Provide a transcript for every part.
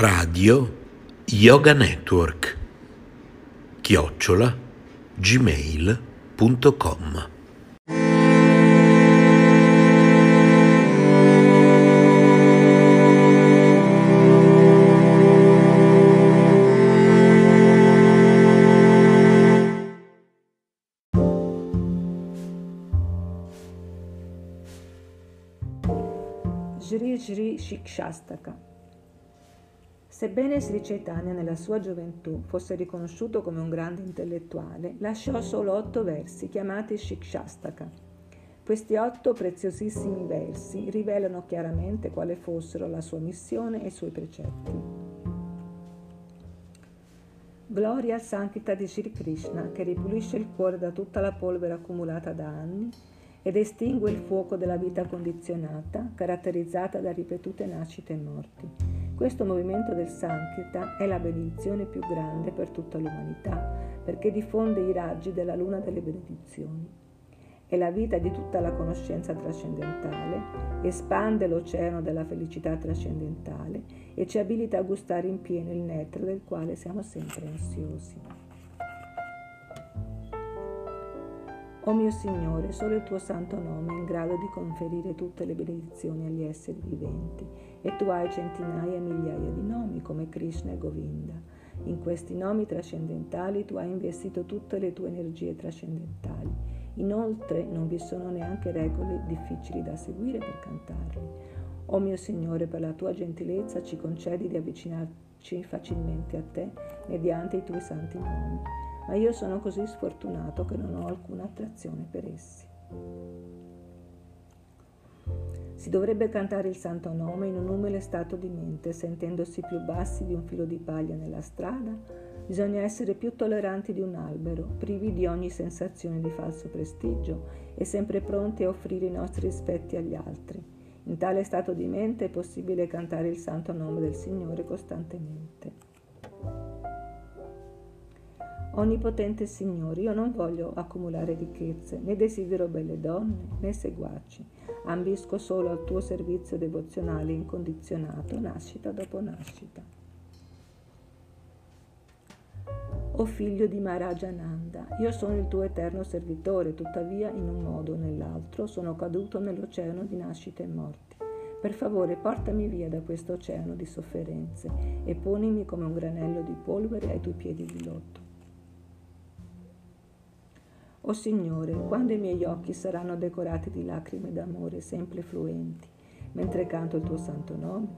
Radio Yoga Network. Chiocciola gmail.com Shri Shri Shikshastaka Sebbene Sri Chaitanya nella sua gioventù fosse riconosciuto come un grande intellettuale, lasciò solo otto versi chiamati Shikshastaka. Questi otto preziosissimi versi rivelano chiaramente quale fossero la sua missione e i suoi precetti. Gloria al Sankita di Sri Krishna che ripulisce il cuore da tutta la polvere accumulata da anni ed estingue il fuoco della vita condizionata, caratterizzata da ripetute nascite e morti questo movimento del Sankirtan è la benedizione più grande per tutta l'umanità, perché diffonde i raggi della luna delle benedizioni. È la vita di tutta la conoscenza trascendentale, espande l'oceano della felicità trascendentale e ci abilita a gustare in pieno il nettare del quale siamo sempre ansiosi. O mio Signore, solo il tuo santo nome è in grado di conferire tutte le benedizioni agli esseri viventi e tu hai centinaia e migliaia di nomi come Krishna e Govinda. In questi nomi trascendentali tu hai investito tutte le tue energie trascendentali. Inoltre non vi sono neanche regole difficili da seguire per cantarli. O mio Signore, per la tua gentilezza ci concedi di avvicinarci facilmente a te mediante i tuoi santi nomi ma io sono così sfortunato che non ho alcuna attrazione per essi. Si dovrebbe cantare il santo nome in un umile stato di mente, sentendosi più bassi di un filo di paglia nella strada, bisogna essere più tolleranti di un albero, privi di ogni sensazione di falso prestigio e sempre pronti a offrire i nostri rispetti agli altri. In tale stato di mente è possibile cantare il santo nome del Signore costantemente. Onnipotente Signore, io non voglio accumulare ricchezze, né desidero belle donne, né seguaci. Ambisco solo al tuo servizio devozionale incondizionato, nascita dopo nascita. O figlio di Maharajananda, io sono il tuo eterno servitore, tuttavia in un modo o nell'altro sono caduto nell'oceano di nascite e morti. Per favore portami via da questo oceano di sofferenze e ponimi come un granello di polvere ai tuoi piedi di lotto. O Signore, quando i miei occhi saranno decorati di lacrime d'amore sempre fluenti, mentre canto il tuo santo nome?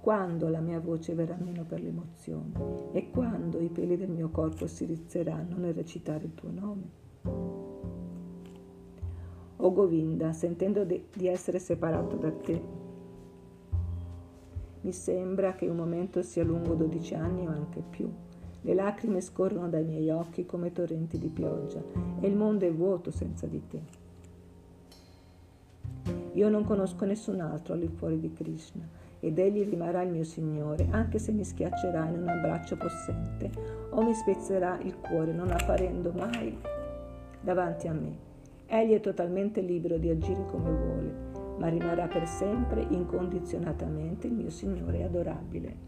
Quando la mia voce verrà meno per l'emozione e quando i peli del mio corpo si rizzeranno nel recitare il tuo nome? O Govinda, sentendo di essere separato da te, mi sembra che un momento sia lungo 12 anni o anche più. Le lacrime scorrono dai miei occhi come torrenti di pioggia e il mondo è vuoto senza di te. Io non conosco nessun altro al fuori di Krishna ed egli rimarrà il mio Signore, anche se mi schiaccerà in un abbraccio possente o mi spezzerà il cuore non apparendo mai davanti a me. Egli è totalmente libero di agire come vuole, ma rimarrà per sempre incondizionatamente il mio Signore adorabile.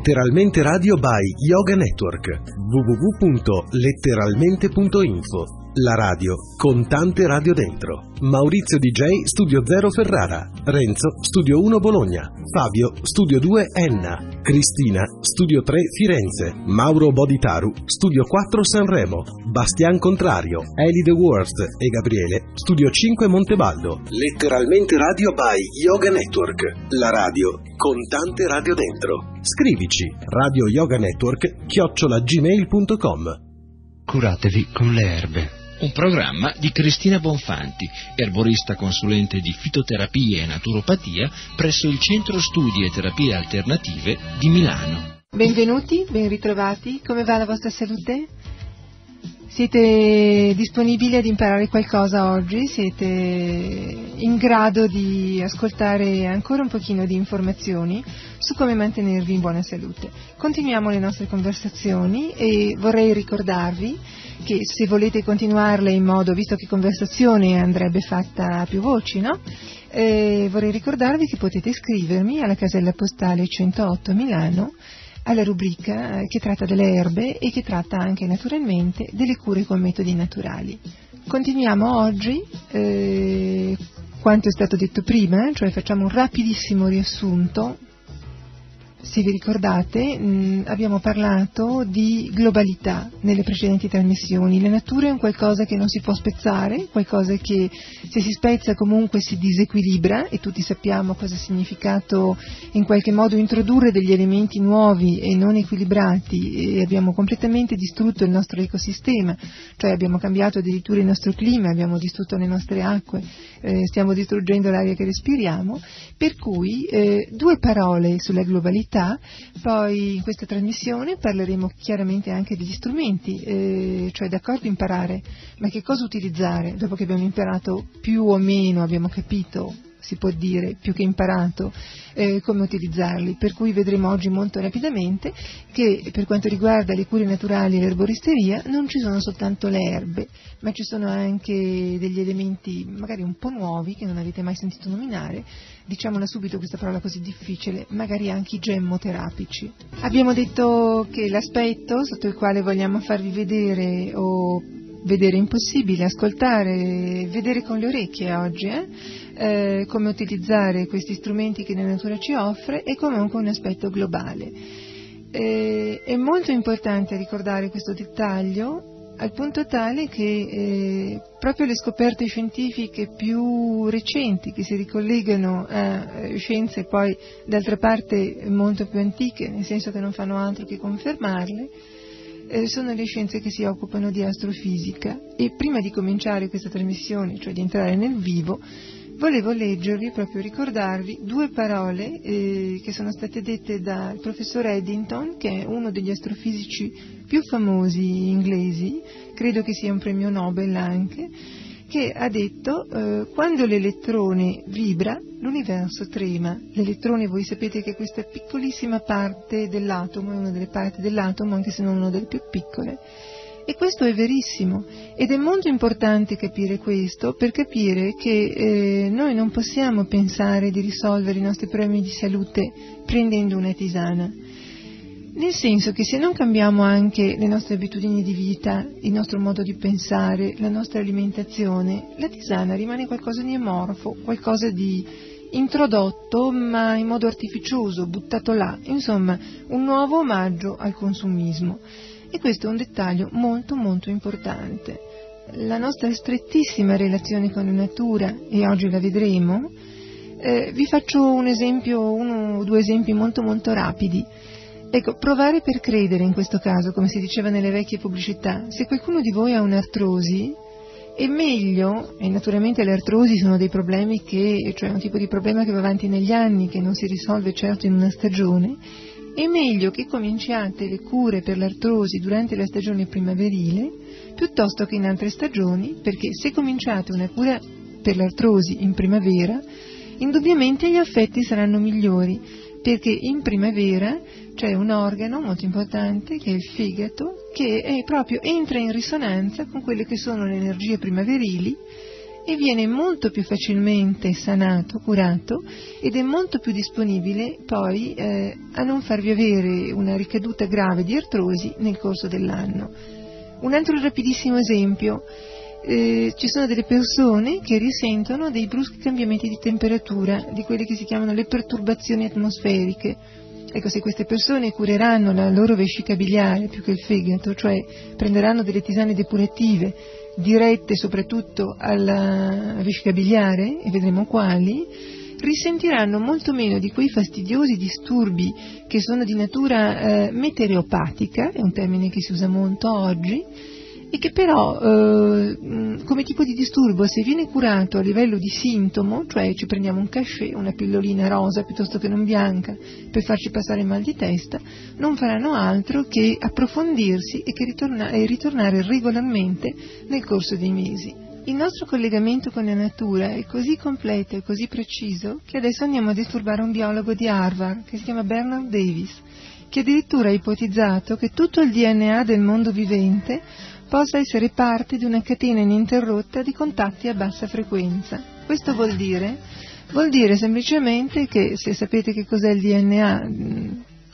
Letteralmente Radio by Yoga Network. www.letteralmente.info La radio con tante radio dentro. Maurizio DJ Studio 0 Ferrara, Renzo Studio 1 Bologna, Fabio Studio 2 Enna, Cristina Studio 3 Firenze, Mauro Boditaru Studio 4 Sanremo, Bastian Contrario, Eli The Worst e Gabriele Studio 5 Montebaldo. Letteralmente Radio by Yoga Network, la radio con tante radio dentro. Scrivici Radio Yoga Network chiocciolagmail.com Curatevi con le erbe un programma di Cristina Bonfanti, erborista consulente di fitoterapia e naturopatia presso il Centro Studi e Terapie Alternative di Milano. Benvenuti, ben ritrovati, come va la vostra salute? Siete disponibili ad imparare qualcosa oggi? Siete in grado di ascoltare ancora un pochino di informazioni su come mantenervi in buona salute? Continuiamo le nostre conversazioni e vorrei ricordarvi che se volete continuarle in modo, visto che conversazione andrebbe fatta a più voci, no? Eh, vorrei ricordarvi che potete iscrivermi alla casella postale 108 Milano alla rubrica eh, che tratta delle erbe e che tratta anche naturalmente delle cure con metodi naturali. Continuiamo oggi eh, quanto è stato detto prima, cioè facciamo un rapidissimo riassunto se vi ricordate, mh, mm, abbiamo parlato di globalità nelle precedenti trasmissioni. La natura è un qualcosa che non si può spezzare, qualcosa che se si spezza comunque si disequilibra e tutti sappiamo cosa ha significato in qualche modo introdurre degli elementi nuovi e non equilibrati. E abbiamo completamente distrutto il nostro ecosistema, cioè abbiamo cambiato addirittura il nostro clima, abbiamo distrutto le nostre acque, eh, stiamo distruggendo l'aria che respiriamo, per cui eh, due parole sulla globalità varietà. Poi in questa trasmissione parleremo chiaramente anche degli strumenti, eh, cioè d'accordo imparare, ma che cosa utilizzare dopo che abbiamo imparato più o meno, abbiamo capito si può dire, più che imparato eh, come utilizzarli, per cui vedremo oggi molto rapidamente che per quanto riguarda le cure naturali e l'erboristeria non ci sono soltanto le erbe, ma ci sono anche degli elementi magari un po' nuovi che non avete mai sentito nominare, diciamola subito questa parola così difficile, magari anche i gemmoterapici. Abbiamo detto che l'aspetto sotto il quale vogliamo farvi vedere o vedere impossibile, ascoltare, vedere con le orecchie oggi, eh? Eh, come utilizzare questi strumenti che la natura ci offre e comunque un aspetto globale. Eh, è molto importante ricordare questo dettaglio al punto tale che eh, proprio le scoperte scientifiche più recenti che si ricollegano a eh, scienze poi d'altra parte molto più antiche, nel senso che non fanno altro che confermarle, eh, sono le scienze che si occupano di astrofisica e prima di cominciare questa trasmissione, cioè di entrare nel vivo, volevo leggervi, proprio ricordarvi, due parole eh, che sono state dette dal professor Eddington, che è uno degli astrofisici più famosi inglesi, credo che sia un premio Nobel anche, che ha detto eh, quando l'elettrone vibra l'universo trema. L'elettrone voi sapete che è questa piccolissima parte dell'atomo, è una delle parti dell'atomo anche se non una delle più piccole. E questo è verissimo. Ed è molto importante capire questo per capire che eh, noi non possiamo pensare di risolvere i nostri problemi di salute prendendo una tisana. Nel senso che se non cambiamo anche le nostre abitudini di vita, il nostro modo di pensare, la nostra alimentazione, la tisana rimane qualcosa di amorfo, qualcosa di introdotto ma in modo artificioso, buttato là, insomma un nuovo omaggio al consumismo. E questo è un dettaglio molto molto importante. La nostra strettissima relazione con la natura, e oggi la vedremo, eh, vi faccio un esempio, uno o due esempi molto molto rapidi. Ecco, provare per credere in questo caso, come si diceva nelle vecchie pubblicità, se qualcuno di voi ha un'artrosi, è meglio, e naturalmente le artrosi sono dei problemi che, cioè un tipo di problema che va avanti negli anni, che non si risolve certo in una stagione, è meglio che cominciate le cure per l'artrosi durante la stagione primaverile piuttosto che in altre stagioni, perché se cominciate una cura per l'artrosi in primavera, indubbiamente gli affetti saranno migliori, perché in primavera c'è un organo molto importante che è il fegato che proprio entra in risonanza con quelle che sono le energie primaverili e viene molto più facilmente sanato, curato ed è molto più disponibile poi eh, a non farvi avere una ricaduta grave di artrosi nel corso dell'anno. Un altro rapidissimo esempio, eh, ci sono delle persone che risentono dei bruschi cambiamenti di temperatura, di quelle che si chiamano le perturbazioni atmosferiche. Ecco, se queste persone cureranno la loro vescica biliare più che il fegato, cioè prenderanno delle tisane depurative dirette soprattutto alla vescica biliare, e vedremo quali, risentiranno molto meno di quei fastidiosi disturbi che sono di natura eh, meteoropatica, è un termine che si usa molto oggi, e che però eh, come tipo di disturbo se viene curato a livello di sintomo, cioè ci prendiamo un cachet, una pillolina rosa piuttosto che non bianca per farci passare il mal di testa, non faranno altro che approfondirsi e, che ritorna- e ritornare regolarmente nel corso dei mesi. Il nostro collegamento con la natura è così completo e così preciso che adesso andiamo a disturbare un biologo di Harvard che si chiama Bernard Davis, che addirittura ha ipotizzato che tutto il DNA del mondo vivente possa essere parte di una catena ininterrotta di contatti a bassa frequenza. Questo vuol dire? Vuol dire semplicemente che, se sapete che cos'è il DNA, mm,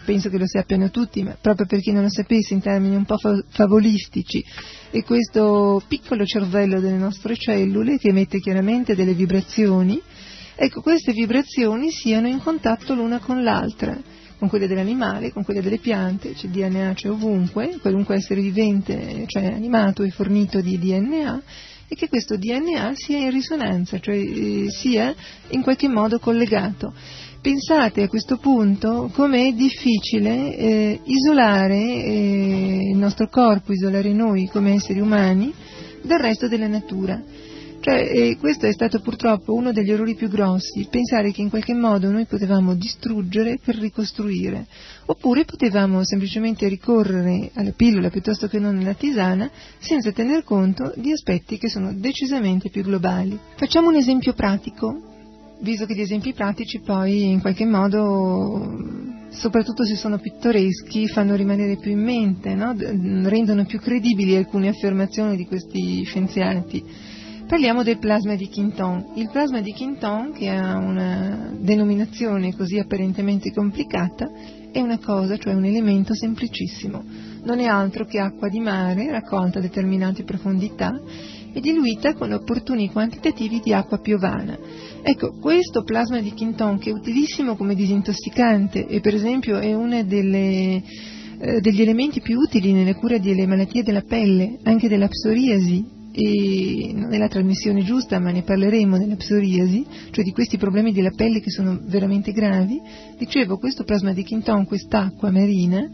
penso che lo sappiano tutti, ma proprio per chi non lo sapesse in termini un po' favolistici, è questo piccolo cervello delle nostre cellule che emette chiaramente delle vibrazioni, ecco, queste vibrazioni siano in contatto l'una con l'altra con quelle dell'animale, con quelle delle piante, c'è DNA c'è ovunque, qualunque essere vivente, cioè animato è fornito di DNA e che questo DNA sia in risonanza, cioè eh, sia in qualche modo collegato. Pensate a questo punto come è difficile eh, isolare eh, il nostro corpo, isolare noi come esseri umani dal resto della natura Cioè, e questo è stato purtroppo uno degli errori più grossi, pensare che in qualche modo noi potevamo distruggere per ricostruire, oppure potevamo semplicemente ricorrere alla pillola piuttosto che non alla tisana, senza tener conto di aspetti che sono decisamente più globali. Facciamo un esempio pratico visto che gli esempi pratici poi in qualche modo, soprattutto se sono pittoreschi, fanno rimanere più in mente, no? rendono più credibili alcune affermazioni di questi scienziati. Parliamo del plasma di Quinton. Il plasma di Quinton, che ha una denominazione così apparentemente complicata, è una cosa, cioè un elemento semplicissimo. Non è altro che acqua di mare raccolta a determinate profondità e diluita con opportuni quantitativi di acqua piovana. Ecco, questo plasma di Quinton, che è utilissimo come disintossicante e per esempio è uno eh, degli elementi più utili nelle cure delle malattie della pelle, anche della psoriasi, e non è la trasmissione giusta, ma ne parleremo della psoriasi, cioè di questi problemi della pelle che sono veramente gravi. Dicevo, questo plasma di Quinton, quest'acqua marina,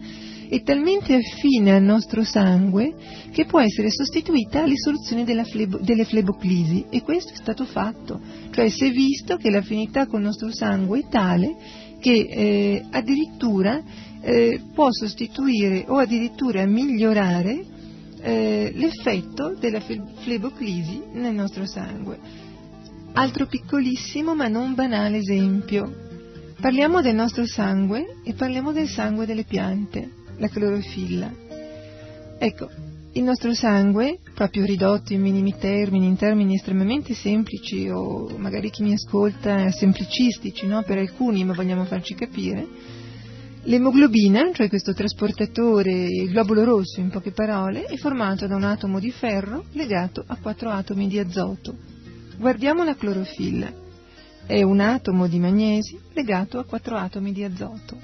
è talmente affine al nostro sangue che può essere sostituita alle soluzioni flebo, delle fleboclisi e questo è stato fatto, cioè si è visto che l'affinità con il nostro sangue è tale che eh, addirittura eh, può sostituire o addirittura migliorare eh, l'effetto della fleboclisi nel nostro sangue. Altro piccolissimo ma non banale esempio. Parliamo del nostro sangue e parliamo del sangue delle piante la clorofilla. Ecco, il nostro sangue, proprio ridotto in minimi termini, in termini estremamente semplici o magari chi mi ascolta semplicistici, no? per alcuni, ma vogliamo farci capire, l'emoglobina, cioè questo trasportatore, il globulo rosso in poche parole, è formato da un atomo di ferro legato a quattro atomi di azoto. Guardiamo la clorofilla. È un atomo di magnesi legato a quattro atomi di azoto.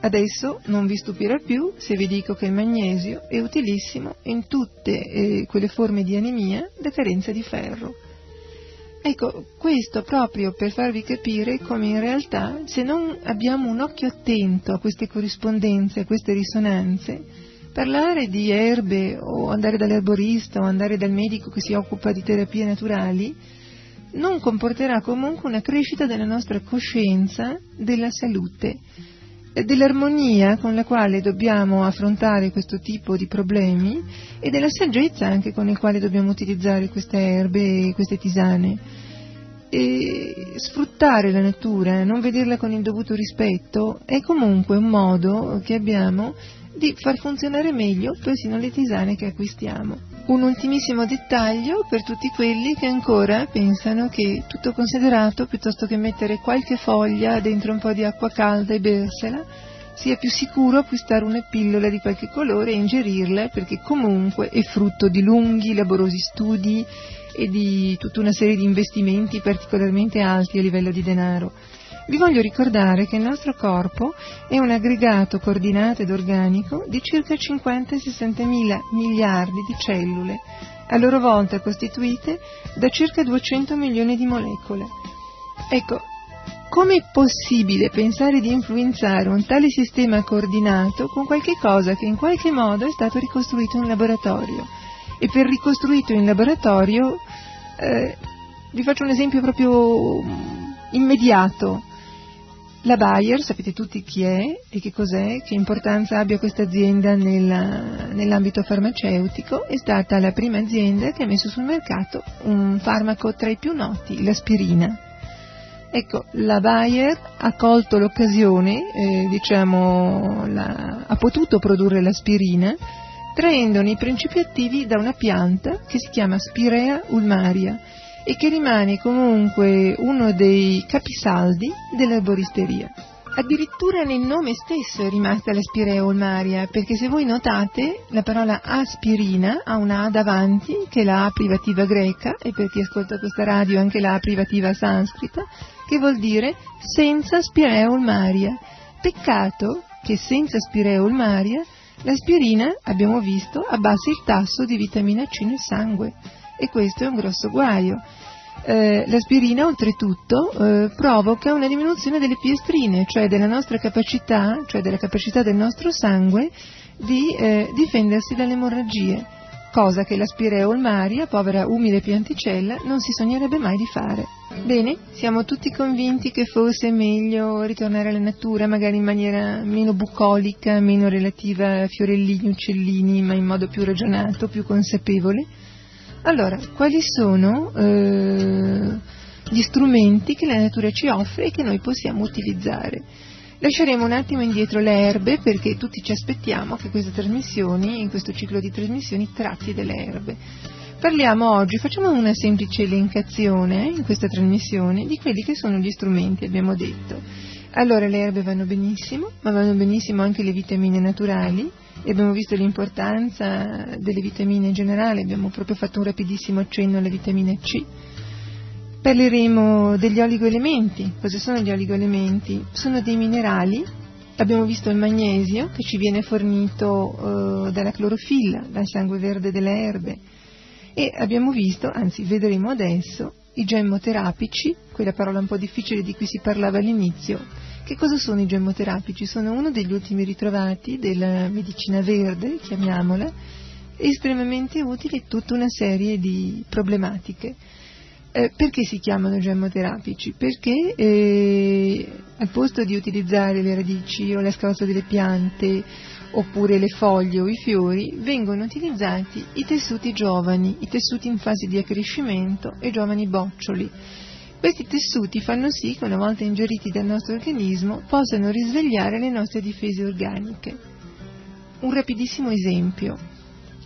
Adesso non vi stupirà più se vi dico che il magnesio è utilissimo in tutte eh, quelle forme di anemia da carenza di ferro. Ecco, questo proprio per farvi capire come in realtà, se non abbiamo un occhio attento a queste corrispondenze, a queste risonanze, parlare di erbe o andare dall'erborista o andare dal medico che si occupa di terapie naturali non comporterà comunque una crescita della nostra coscienza della salute dell'armonia con la quale dobbiamo affrontare questo tipo di problemi e della saggezza anche con il quale dobbiamo utilizzare queste erbe e queste tisane. E sfruttare la natura, non vederla con il dovuto rispetto, è comunque un modo che abbiamo di far funzionare meglio persino le tisane che acquistiamo. Un ultimissimo dettaglio per tutti quelli che ancora pensano che tutto considerato, piuttosto che mettere qualche foglia dentro un po' di acqua calda e bersela, sia più sicuro acquistare una pillola di qualche colore e ingerirla perché comunque è frutto di lunghi, laborosi studi e di tutta una serie di investimenti particolarmente alti a livello di denaro. Vi voglio ricordare che il nostro corpo è un aggregato coordinato ed organico di circa 50-60 mila miliardi di cellule, a loro volta costituite da circa 200 milioni di molecole. Ecco, come è possibile pensare di influenzare un tale sistema coordinato con qualche cosa che in qualche modo è stato ricostruito in laboratorio? E per ricostruito in laboratorio, eh, vi faccio un esempio proprio immediato. La Bayer, sapete tutti chi è e che cos'è, che importanza abbia questa azienda nella, nell'ambito farmaceutico, è stata la prima azienda che ha messo sul mercato un farmaco tra i più noti, l'aspirina. Ecco, la Bayer ha colto l'occasione, eh, diciamo, la, ha potuto produrre l'aspirina traendone i principi attivi da una pianta che si chiama Spirea ulmaria e che rimane comunque uno dei capisaldi dell'erboristeria. Addirittura nel nome stesso è rimasta la spirea ulmaria, perché se voi notate la parola aspirina ha una A davanti, che è la A privativa greca, e per chi ascolta questa radio anche la A privativa sanscrita, che vuol dire senza spirea ulmaria. Peccato che senza spirea ulmaria l'aspirina, abbiamo visto, abbassa il tasso di vitamina C nel sangue e questo è un grosso guaio. Eh, l'aspirina oltretutto eh, provoca una diminuzione delle piestrine, cioè della nostra capacità, cioè della capacità del nostro sangue di eh, difendersi dalle emorragie. cosa che la spireolmaria, povera umile pianticella, non si sognerebbe mai di fare. Bene, siamo tutti convinti che fosse meglio ritornare alla natura, magari in maniera meno bucolica, meno relativa a fiorellini, uccellini, ma in modo più ragionato, più consapevole. Allora, quali sono eh, gli strumenti che la natura ci offre e che noi possiamo utilizzare? Lasceremo un attimo indietro le erbe perché tutti ci aspettiamo che queste trasmissioni, in questo ciclo di trasmissioni, tratti delle erbe. Parliamo oggi, facciamo una semplice elencazione in questa trasmissione di quelli che sono gli strumenti, abbiamo detto. Allora le erbe vanno benissimo, ma vanno benissimo anche le vitamine naturali e abbiamo visto l'importanza delle vitamine in generale, abbiamo proprio fatto un rapidissimo accenno alle vitamine C Parleremo degli oligoelementi. Cosa sono gli oligoelementi? Sono dei minerali. Abbiamo visto il magnesio che ci viene fornito eh, dalla clorofilla, dal sangue verde delle erbe. E abbiamo visto, anzi vedremo adesso, i gemmoterapici, quella parola un po' difficile di cui si parlava all'inizio. Che cosa sono i gemmoterapici? Sono uno degli ultimi ritrovati della medicina verde, chiamiamola, estremamente utili in tutta una serie di problematiche. Eh, perché si chiamano gemmoterapici? Perché eh, al posto di utilizzare le radici o la scalza delle piante oppure le foglie o i fiori, vengono utilizzati i tessuti giovani, i tessuti in fase di accrescimento e giovani boccioli. Questi tessuti fanno sì che una volta ingeriti dal nostro organismo possano risvegliare le nostre difese organiche. Un rapidissimo esempio.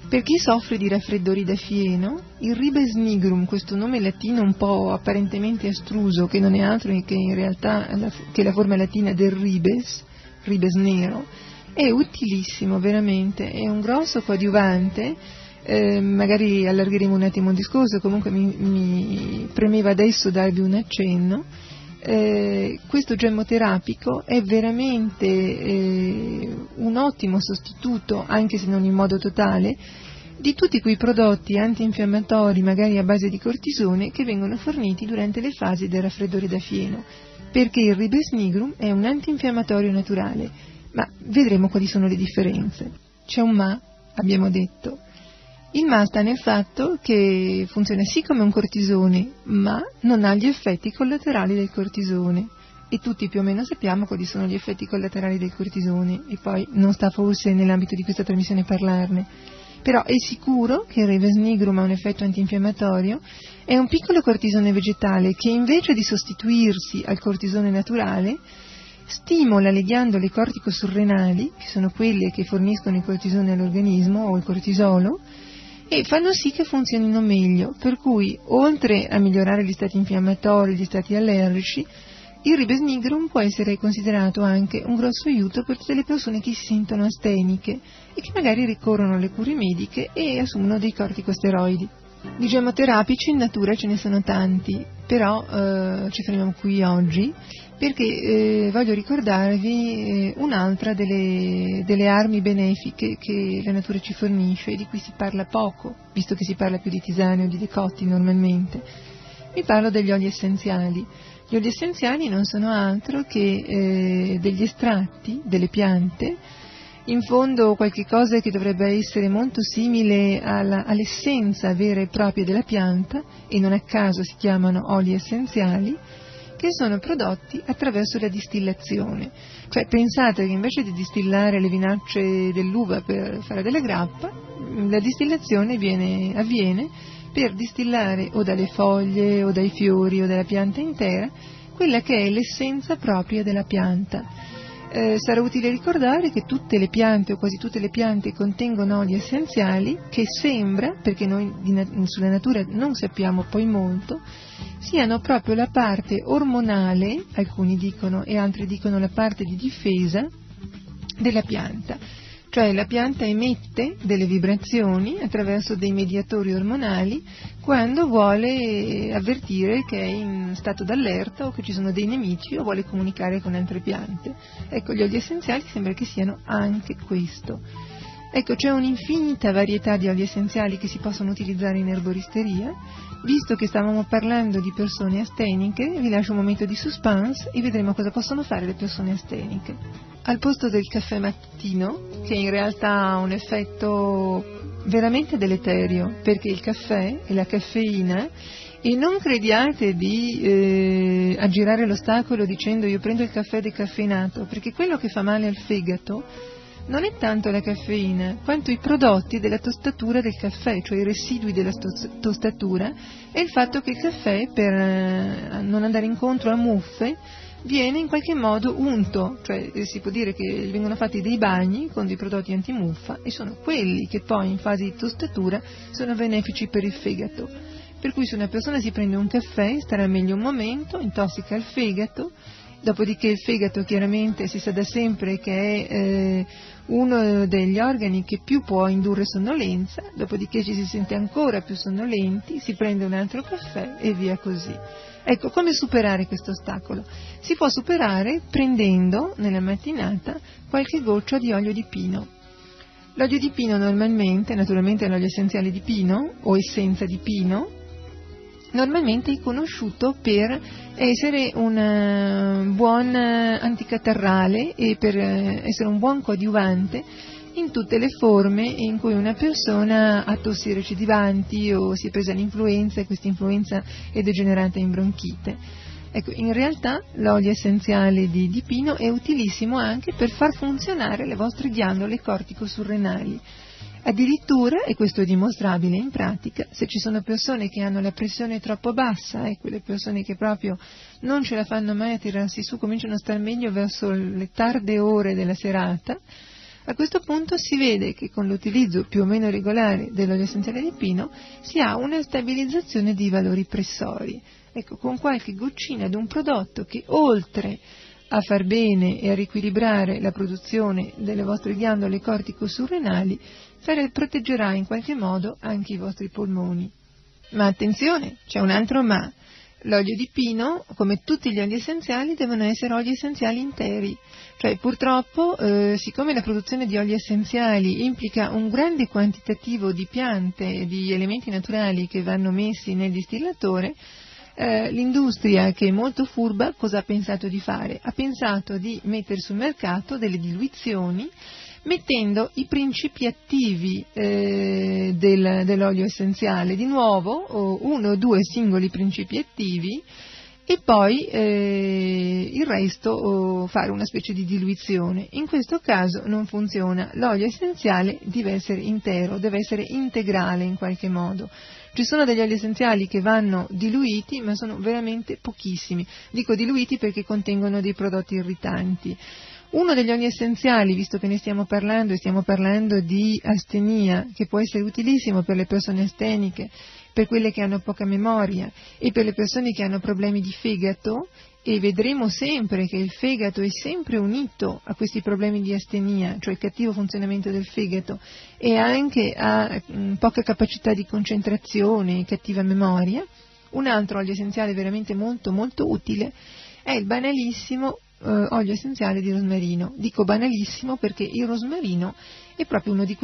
Per chi soffre di raffreddori da fieno, il ribes nigrum, questo nome latino un po' apparentemente astruso, che non è altro che in realtà la, che la forma latina del ribes, ribes nero, è utilissimo veramente, è un grosso coadiuvante, eh, magari allargheremo un attimo il discorso, comunque mi, mi premeva adesso darvi un accenno. Eh, questo gemmoterapico è veramente eh, un ottimo sostituto, anche se non in modo totale, di tutti quei prodotti antinfiammatori, magari a base di cortisone, che vengono forniti durante le fasi del raffreddore da fieno, perché il ribes nigrum è un antinfiammatorio naturale, ma vedremo quali sono le differenze. C'è un ma, abbiamo detto. Il ma sta nel fatto che funziona sì come un cortisone, ma non ha gli effetti collaterali del cortisone. E tutti più o meno sappiamo quali sono gli effetti collaterali del cortisone, e poi non sta forse nell'ambito di questa trasmissione parlarne però è sicuro che il Reves nigrum ha un effetto antinfiammatorio, è un piccolo cortisone vegetale che invece di sostituirsi al cortisone naturale stimola le ghiandole corticosurrenali, che sono quelle che forniscono il cortisone all'organismo o il cortisolo, e fanno sì che funzionino meglio, per cui oltre a migliorare gli stati infiammatori, gli stati allergici, il ribes nigrum può essere considerato anche un grosso aiuto per tutte le persone che si sentono asteniche e che magari ricorrono alle cure mediche e assumono dei corticosteroidi. Di gemoterapici in natura ce ne sono tanti, però eh, ci fermiamo qui oggi perché eh, voglio ricordarvi eh, un'altra delle, delle, armi benefiche che la natura ci fornisce di cui si parla poco, visto che si parla più di tisane o di decotti normalmente. Vi parlo degli oli essenziali. Gli oli essenziali non sono altro che eh, degli estratti delle piante, in fondo qualche cosa che dovrebbe essere molto simile alla, all'essenza vera e propria della pianta, e non a caso si chiamano oli essenziali, che sono prodotti attraverso la distillazione. Cioè pensate che invece di distillare le vinacce dell'uva per fare della grappa, la distillazione viene, avviene per distillare o dalle foglie o dai fiori o dalla pianta intera quella che è l'essenza propria della pianta. Eh, sarà utile ricordare che tutte le piante o quasi tutte le piante contengono oli essenziali che sembra, perché noi sulla natura non sappiamo poi molto, siano proprio la parte ormonale, alcuni dicono e altri dicono la parte di difesa della pianta cioè la pianta emette delle vibrazioni attraverso dei mediatori ormonali quando vuole avvertire che è in stato d'allerta o che ci sono dei nemici o vuole comunicare con altre piante. Ecco, gli oli essenziali sembra che siano anche questo. Ecco, c'è un'infinita varietà di oli essenziali che si possono utilizzare in erboristeria. Visto che stavamo parlando di persone asteniche, vi lascio un momento di suspense e vedremo cosa possono fare le persone asteniche. Al posto del caffè mattino, che in realtà ha un effetto veramente deleterio, perché il caffè e la caffeina e non crediate di eh, aggirare l'ostacolo dicendo io prendo il caffè decaffeinato, perché quello che fa male al fegato non è tanto la caffeina, quanto i prodotti della tostatura del caffè, cioè i residui della tostatura, e il fatto che il caffè, per eh, non andare incontro a muffe, viene in qualche modo unto, cioè eh, si può dire che vengono fatti dei bagni con dei prodotti antimuffa e sono quelli che poi in fase di tostatura sono benefici per il fegato. Per cui se una persona si prende un caffè starà meglio un momento, intossica il fegato, dopodiché il fegato chiaramente si sa da sempre che è eh, uno degli organi che più può indurre sonnolenza, dopodiché ci si sente ancora più sonnolenti, si prende un altro caffè e via così. Ecco, come superare questo ostacolo? Si può superare prendendo nella mattinata qualche goccia di olio di pino. L'olio di pino normalmente, naturalmente l'olio essenziale di pino o essenza di pino, normalmente è conosciuto per essere un eh, buon eh, anticatarrale e per eh, essere un buon coadiuvante in tutte le forme in cui una persona ha tossi recidivanti o si è presa l'influenza e questa influenza è degenerata in bronchite. Ecco, in realtà l'olio essenziale di, di pino è utilissimo anche per far funzionare le vostre ghiandole cortico-surrenali Addirittura, e questo è dimostrabile in pratica, se ci sono persone che hanno la pressione troppo bassa e quelle persone che proprio non ce la fanno mai a tirarsi su, cominciano a star meglio verso le tarde ore della serata, a questo punto si vede che con l'utilizzo più o meno regolare dell'olio essenziale di pino si ha una stabilizzazione di valori pressori. Ecco, con qualche goccina di un prodotto che oltre a far bene e a riequilibrare la produzione delle vostre ghiandole cortico-surrenali, proteggerà in qualche modo anche i vostri polmoni. Ma attenzione, c'è un altro ma. L'olio di pino, come tutti gli oli essenziali, devono essere oli essenziali interi. Cioè, purtroppo, eh, siccome la produzione di oli essenziali implica un grande quantitativo di piante e di elementi naturali che vanno messi nel distillatore, eh, l'industria che è molto furba cosa ha pensato di fare? Ha pensato di mettere sul mercato delle diluizioni mettendo i principi attivi eh, del, dell'olio essenziale, di nuovo uno o due singoli principi attivi e poi eh, il resto oh, fare una specie di diluizione. In questo caso non funziona, l'olio essenziale deve essere intero, deve essere integrale in qualche modo. Ci sono degli oli essenziali che vanno diluiti, ma sono veramente pochissimi. Dico diluiti perché contengono dei prodotti irritanti. Uno degli oli essenziali, visto che ne stiamo parlando, e stiamo parlando di astenia, che può essere utilissimo per le persone asteniche, per quelle che hanno poca memoria e per le persone che hanno problemi di fegato, e vedremo sempre che il fegato è sempre unito a questi problemi di astenia, cioè il cattivo funzionamento del fegato, e anche a mm, poca capacità di concentrazione e cattiva memoria. Un altro olio essenziale veramente molto molto utile è il banalissimo eh, olio essenziale di rosmarino. Dico banalissimo perché il rosmarino è proprio una di,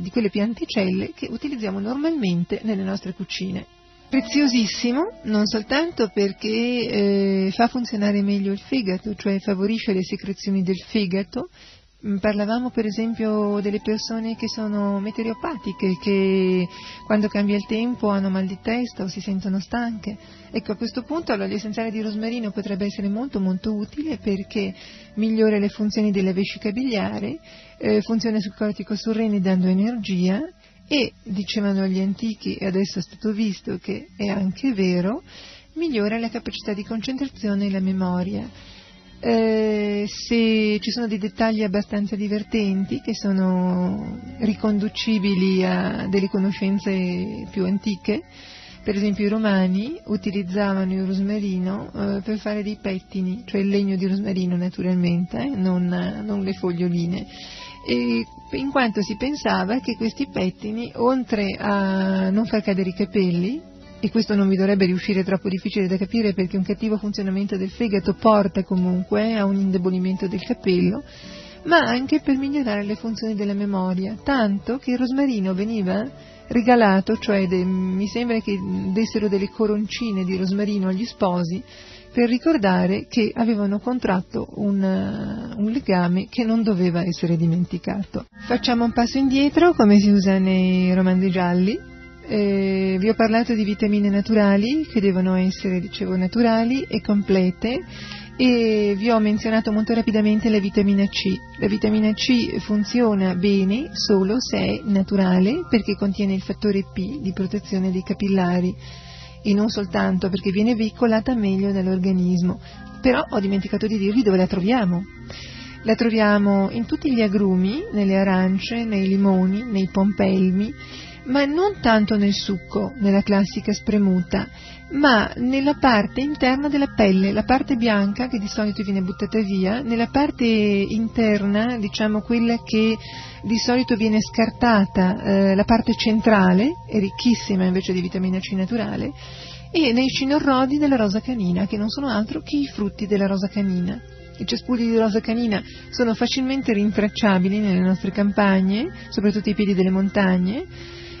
di quelle pianticelle che utilizziamo normalmente nelle nostre cucine. Preziosissimo non soltanto perché eh, fa funzionare meglio il fegato, cioè favorisce le secrezioni del fegato, parlavamo per esempio delle persone che sono meteoropatiche, che quando cambia il tempo hanno mal di testa o si sentono stanche. Ecco, a questo punto l'olio essenziale di rosmarino potrebbe essere molto molto utile perché migliora le funzioni della vescica biliare, eh, funziona sul cortico surreni dando energia e, dicevano gli antichi, e adesso è stato visto che è anche vero, migliora la capacità di concentrazione e la memoria eh, se ci sono dei dettagli abbastanza divertenti che sono riconducibili a delle conoscenze più antiche, per esempio i romani utilizzavano il rosmarino eh, per fare dei pettini, cioè il legno di rosmarino naturalmente, eh, non, non, le foglioline, e in quanto si pensava che questi pettini, oltre a non far cadere i capelli, e questo non vi dovrebbe riuscire troppo difficile da capire perché un cattivo funzionamento del fegato porta comunque a un indebolimento del capello, ma anche per migliorare le funzioni della memoria, tanto che il rosmarino veniva regalato, cioè de, mi sembra che dessero delle coroncine di rosmarino agli sposi per ricordare che avevano contratto un, un, legame che non doveva essere dimenticato. Facciamo un passo indietro come si usa nei romanzi gialli. Eh, vi ho parlato di vitamine naturali che devono essere, dicevo, naturali e complete e vi ho menzionato molto rapidamente la vitamina C. La vitamina C funziona bene solo se è naturale perché contiene il fattore P di protezione dei capillari e non soltanto perché viene veicolata meglio dall'organismo. Però ho dimenticato di dirvi dove la troviamo. La troviamo in tutti gli agrumi, nelle arance, nei limoni, nei pompelmi, ma non tanto nel succo, nella classica spremuta, ma nella parte interna della pelle, la parte bianca che di solito viene buttata via, nella parte interna, diciamo quella che di solito viene scartata, eh, la parte centrale, è ricchissima invece di vitamina C naturale, e nei cinorrodi della rosa canina, che non sono altro che i frutti della rosa canina. I cespugli di rosa canina sono facilmente rintracciabili nelle nostre campagne, soprattutto ai piedi delle montagne,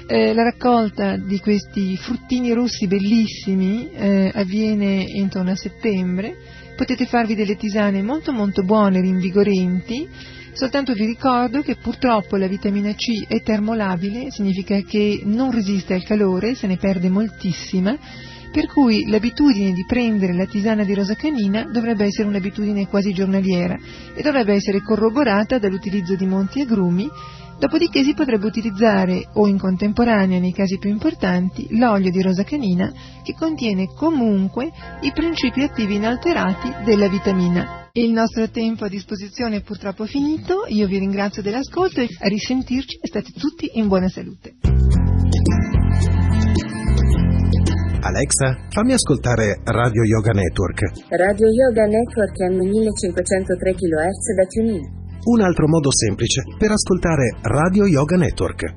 eh, la raccolta di questi fruttini rossi bellissimi eh, avviene intorno a settembre, potete farvi delle tisane molto molto buone, rinvigorenti, soltanto vi ricordo che purtroppo la vitamina C è termolabile, significa che non resiste al calore, se ne perde moltissima, per cui l'abitudine di prendere la tisana di rosa canina dovrebbe essere un'abitudine quasi giornaliera e dovrebbe essere corroborata dall'utilizzo di monti agrumi Dopodiché si potrebbe utilizzare, o in contemporanea nei casi più importanti, l'olio di rosa canina che contiene comunque i principi attivi inalterati della vitamina. Il nostro tempo a disposizione è purtroppo finito, io vi ringrazio dell'ascolto e a risentirci e state tutti in buona salute. Alexa, fammi ascoltare Radio Yoga Network. Radio Yoga Network M 1503 kHz da TuneIn un altro modo semplice per ascoltare Radio Yoga Network.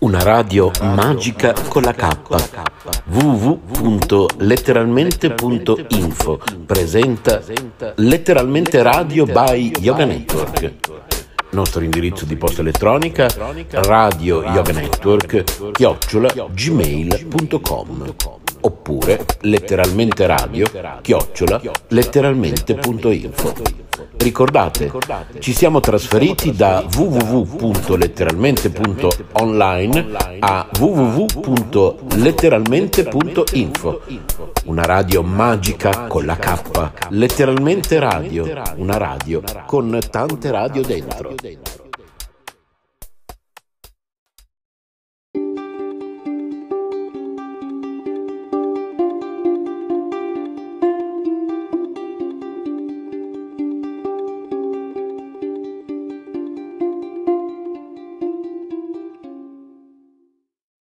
Una radio magica con la K. www.letteralmente.info presenta Letteralmente Radio by Yoga Network nostro indirizzo di posta elettronica radio yoga network chiocciola gmail.com oppure letteralmente radio chiocciola letteralmente.info Ricordate, ci siamo trasferiti da www.letteralmente.online a www.letteralmente.info. Una radio magica con la K, letteralmente radio, una radio con tante radio dentro.